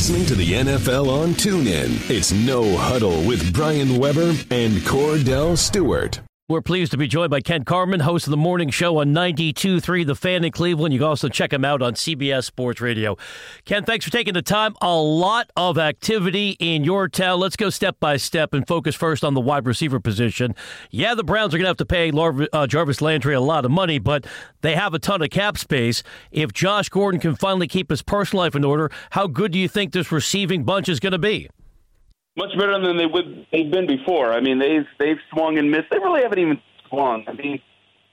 listening to the NFL on TuneIn. It's No Huddle with Brian Weber and Kordell Stewart. We're pleased to be joined by Ken Carman, host of the morning show on 92.3 The Fan in Cleveland. You can also check him out on CBS Sports Radio. Ken, thanks for taking the time. A lot of activity in your town. Let's go step by step and focus first on the wide receiver position. Yeah, the Browns are going to have to pay uh, Jarvis Landry a lot of money, but they have a ton of cap space. If Josh Gordon can finally keep his personal life in order, how good do you think this receiving bunch is going to be? Much better than they would they've been before. I mean, they've they've swung and missed. They really haven't even swung. I mean,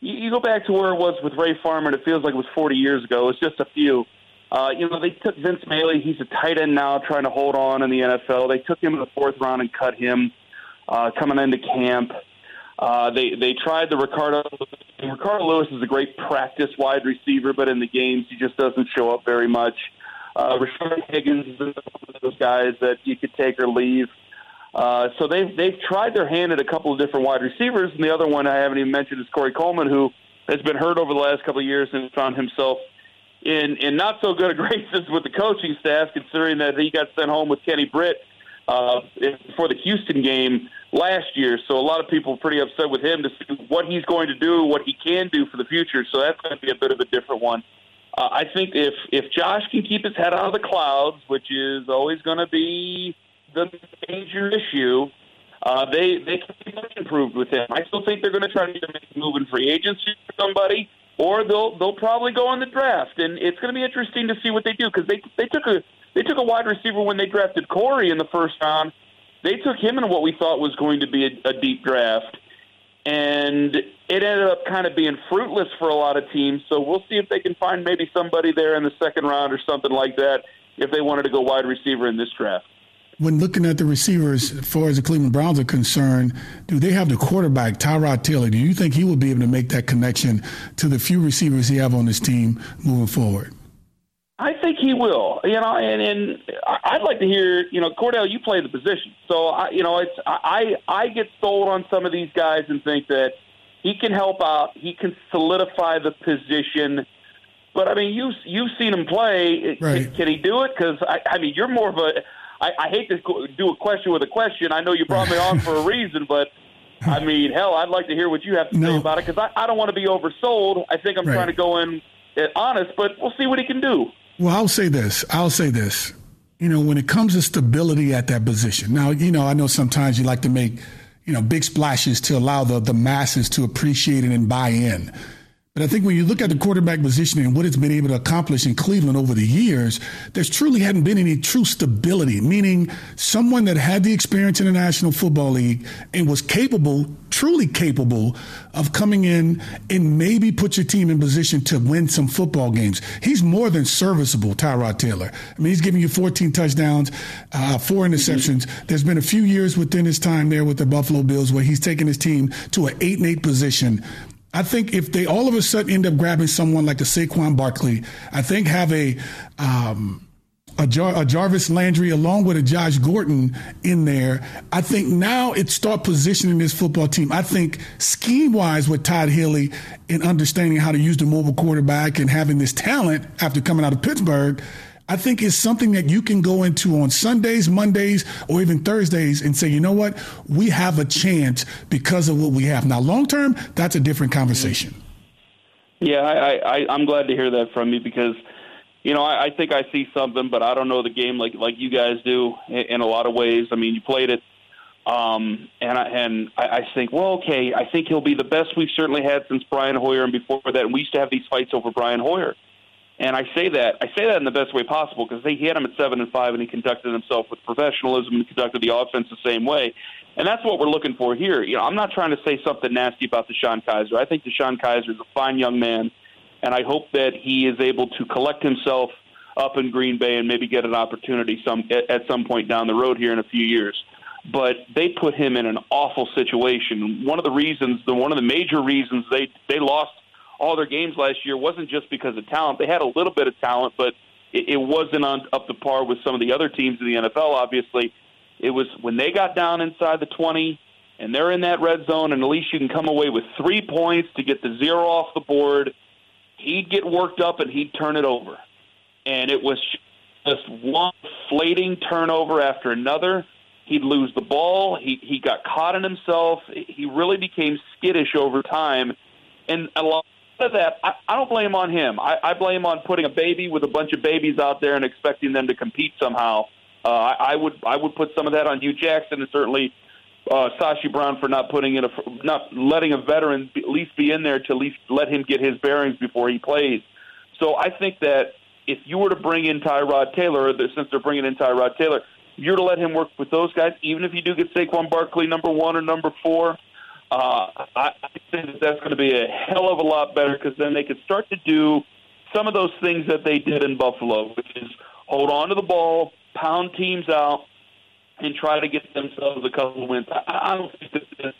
you, you go back to where it was with Ray Farmer, and it feels like it was 40 years ago. It's just a few. Uh, you know, they took Vince Mayle. He's a tight end now, trying to hold on in the NFL. They took him in the fourth round and cut him uh, coming into camp. Uh, they they tried the Ricardo. Ricardo Louis is a great practice wide receiver, but in the games he just doesn't show up very much. Uh, Rashard Higgins is one of those guys that you could take or leave. Uh, so they've they've tried their hand at a couple of different wide receivers, and the other one I haven't even mentioned is Corey Coleman, who has been hurt over the last couple of years and found himself in in not so good a graces with the coaching staff, considering that he got sent home with Kenny Britt uh, for the Houston game last year. So a lot of people are pretty upset with him to see what he's going to do, what he can do for the future. So that's going to be a bit of a different one. Uh, I think if if Josh can keep his head out of the clouds, which is always going to be the major issue, uh, they they can be much improved with him. I still think they're going to try to make a move in free agency for somebody, or they'll they'll probably go on the draft, and it's going to be interesting to see what they do because they they took a they took a wide receiver when they drafted Corey in the first round. They took him in what we thought was going to be a, a deep draft and it ended up kind of being fruitless for a lot of teams. So we'll see if they can find maybe somebody there in the second round or something like that if they wanted to go wide receiver in this draft. When looking at the receivers, as far as the Cleveland Browns are concerned, do they have the quarterback, Tyrod Taylor? Do you think he will be able to make that connection to the few receivers he have on his team moving forward? I think he will. You know, and and I'd like to hear. You know, Kordell, you play the position, so I, you know, it's I I get sold on some of these guys and think that he can help out. He can solidify the position. But I mean, you you've seen him play. Right. Can, can he do it? Because I, I mean, you're more of a. I, I hate to do a question with a question. I know you brought me on for a reason, but I mean, hell, I'd like to hear what you have to no. say about it because I, I don't want to be oversold. I think I'm right. trying to go in eh, honest, but we'll see what he can do. Well, I'll say this. I'll say this. You know, when it comes to stability at that position, now, you know, I know sometimes you like to make, you know, big splashes to allow the, the masses to appreciate it and buy in. But I think when you look at the quarterback position and what it's been able to accomplish in Cleveland over the years, there's truly hadn't been any true stability, meaning someone that had the experience in the National Football League and was capable, truly capable of coming in and maybe put your team in position to win some football games. He's more than serviceable, Tyrod Taylor. I mean, he's giving you 14 touchdowns, uh, four interceptions. There's been a few years within his time there with the Buffalo Bills where he's taken his team to an 8 and 8 position I think if they all of a sudden end up grabbing someone like a Saquon Barkley, I think have a um, a, Jar- a, Jarvis Landry along with a Josh Gordon in there, I think now it start positioning this football team. I think scheme wise with Todd Haley and understanding how to use the mobile quarterback and having this talent after coming out of Pittsburgh, I think is something that you can go into on Sundays, Mondays, or even Thursdays and say, you know what, we have a chance because of what we have. Now, long term, that's a different conversation. Yeah, I, I, I'm glad to hear that from you because, you know, I, I think I see something, but I don't know the game like like you guys do in, in a lot of ways. I mean, you played it, um, and I, and I, I think, well, okay, I think he'll be the best we've certainly had since Brian Hoyer, and before that, and we used to have these fights over Brian Hoyer. And I say that I say that in the best way possible because they hit him at seven and five, and he conducted himself with professionalism and conducted the offense the same way. And that's what we're looking for here. You know, I'm not trying to say something nasty about DeShone Kizer. I think DeShone Kizer is a fine young man, and I hope that he is able to collect himself up in Green Bay and maybe get an opportunity some at some point down the road here in a few years. But they put him in an awful situation. One of the reasons, the one of the major reasons they they lost all their games last year wasn't just because of talent. They had a little bit of talent, but it, it wasn't on up to par with some of the other teams in the NFL. Obviously, it was when they got down inside the twenty and they're in that red zone, and at least you can come away with three points to get the zero off the board. He'd get worked up and he'd turn it over, and it was just one flating turnover after another. He'd lose the ball. He he got caught in himself. He really became skittish over time, and a lot of that I, I don't blame on him. I, I blame on putting a baby with a bunch of babies out there and expecting them to compete somehow. Uh, I, I would I would put some of that on Hue Jackson and certainly uh, Sashi Brown for not putting in a not letting a veteran be, at least be in there to at least let him get his bearings before he plays. So I think that if you were to bring in Tyrod Taylor, since they're bringing in Tyrod Taylor, you're to let him work with those guys, even if you do get Saquon Barkley number one or number four. Uh, I, think that that's going to be a hell of a lot better because then they could start to do some of those things that they did in Buffalo, which is hold on to the ball, pound teams out, and try to get themselves a couple of wins. I, I don't think that this,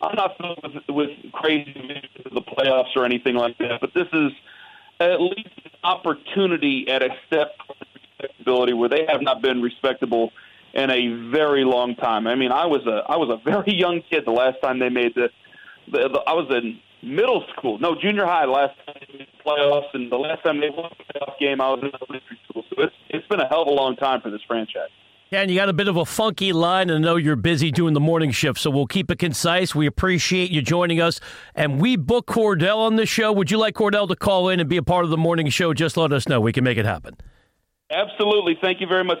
I'm not filled with, with crazy of the playoffs or anything like that, but this is at least an opportunity at a step respectability where they have not been respectable in a very long time. I mean, I was a I was a very young kid the last time they made the, the, the I was in middle school, no junior high last time they made the playoffs, and the last time they won a playoff game, I was in elementary school. So it's it's been a hell of a long time for this franchise. Yeah, and you got a bit of a funky line, and I know you're busy doing the morning shift, so we'll keep it concise. We appreciate you joining us, and we book Kordell on the show. Would you like Kordell to call in and be a part of the morning show? Just let us know. We can make it happen. Absolutely. Thank you very much.